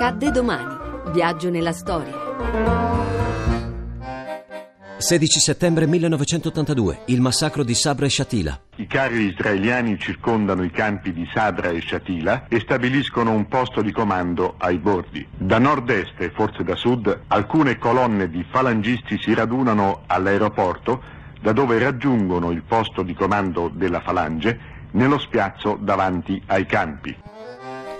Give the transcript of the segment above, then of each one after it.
Accadde domani. Viaggio nella storia. 16 settembre 1982, il massacro di Sabra e Shatila. I carri israeliani circondano i campi di Sabra e Shatila e stabiliscono un posto di comando ai bordi. Da nord-est e forse da sud, alcune colonne di falangisti si radunano all'aeroporto, da dove raggiungono il posto di comando della falange nello spiazzo davanti ai campi.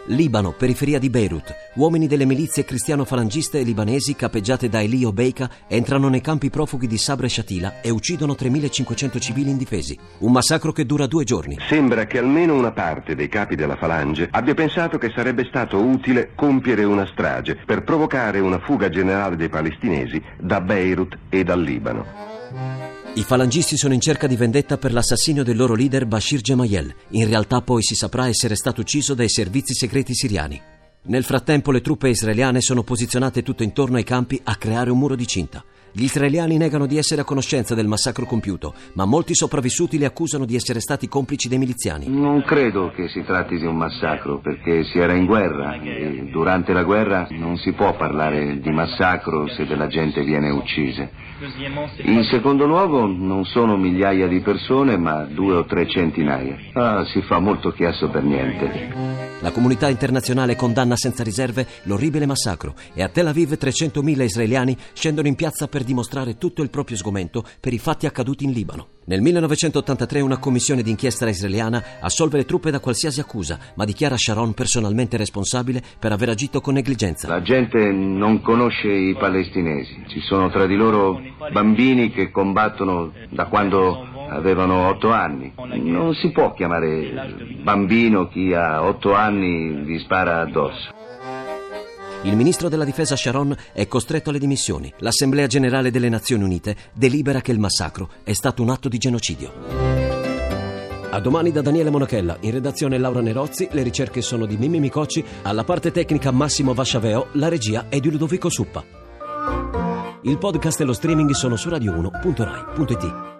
Libano, periferia di Beirut. Uomini delle milizie cristiano-falangiste libanesi capeggiate da Elio Beika entrano nei campi profughi di Sabra e Shatila e uccidono 3.500 civili indifesi. Un massacro che dura due giorni. Sembra che almeno una parte dei capi della falange abbia pensato che sarebbe stato utile compiere una strage per provocare una fuga generale dei palestinesi da Beirut e dal Libano. I falangisti sono in cerca di vendetta per l'assassinio del loro leader Bashir Gemayel. In realtà poi si saprà essere stato ucciso dai servizi segreti siriani. Nel frattempo le truppe israeliane sono posizionate tutto intorno ai campi a creare un muro di cinta. Gli israeliani negano di essere a conoscenza del massacro compiuto, ma molti sopravvissuti li accusano di essere stati complici dei miliziani. Non credo che si tratti di un massacro, perché si era in guerra e durante la guerra non si può parlare di massacro se della gente viene uccisa. In secondo luogo non sono migliaia di persone, ma due o tre centinaia. Ah, si fa molto chiasso per niente. La comunità internazionale condanna senza riserve l'orribile massacro e a Tel Aviv 300.000 israeliani scendono in piazza per dimostrare tutto il proprio sgomento per i fatti accaduti in Libano. Nel 1983 una commissione d'inchiesta israeliana assolve le truppe da qualsiasi accusa, ma dichiara Sharon personalmente responsabile per aver agito con negligenza. La gente non conosce i palestinesi. Ci sono tra di loro bambini che combattono da quando avevano otto anni. Non si può chiamare bambino chi a otto anni vi spara addosso. Il ministro della difesa Sharon è costretto alle dimissioni. L'Assemblea generale delle Nazioni Unite delibera che il massacro è stato un atto di genocidio. A domani da Daniele Monachella, in redazione Laura Nerozzi, le ricerche sono di Mimmi Micocci, alla parte tecnica Massimo Vasciaveo, la regia è di Ludovico Suppa. Il podcast e lo streaming sono su radio1.rai.it.